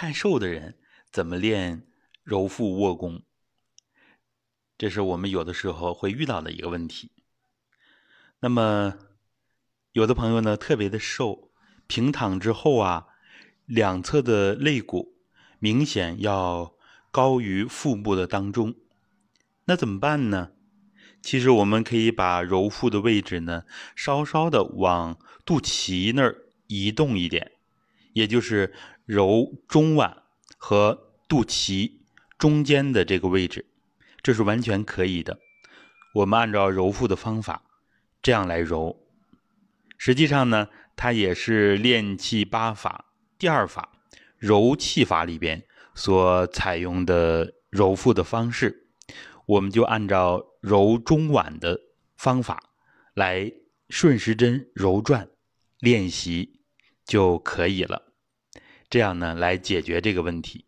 太瘦的人怎么练揉腹卧功？这是我们有的时候会遇到的一个问题。那么，有的朋友呢特别的瘦，平躺之后啊，两侧的肋骨明显要高于腹部的当中，那怎么办呢？其实我们可以把揉腹的位置呢，稍稍的往肚脐那儿移动一点，也就是揉中脘和肚脐中间的这个位置，这是完全可以的。我们按照揉腹的方法这样来揉，实际上呢，它也是练气八法第二法揉气法里边所采用的揉腹的方式。我们就按照揉中脘的方法来顺时针揉转练习就可以了。这样呢，来解决这个问题。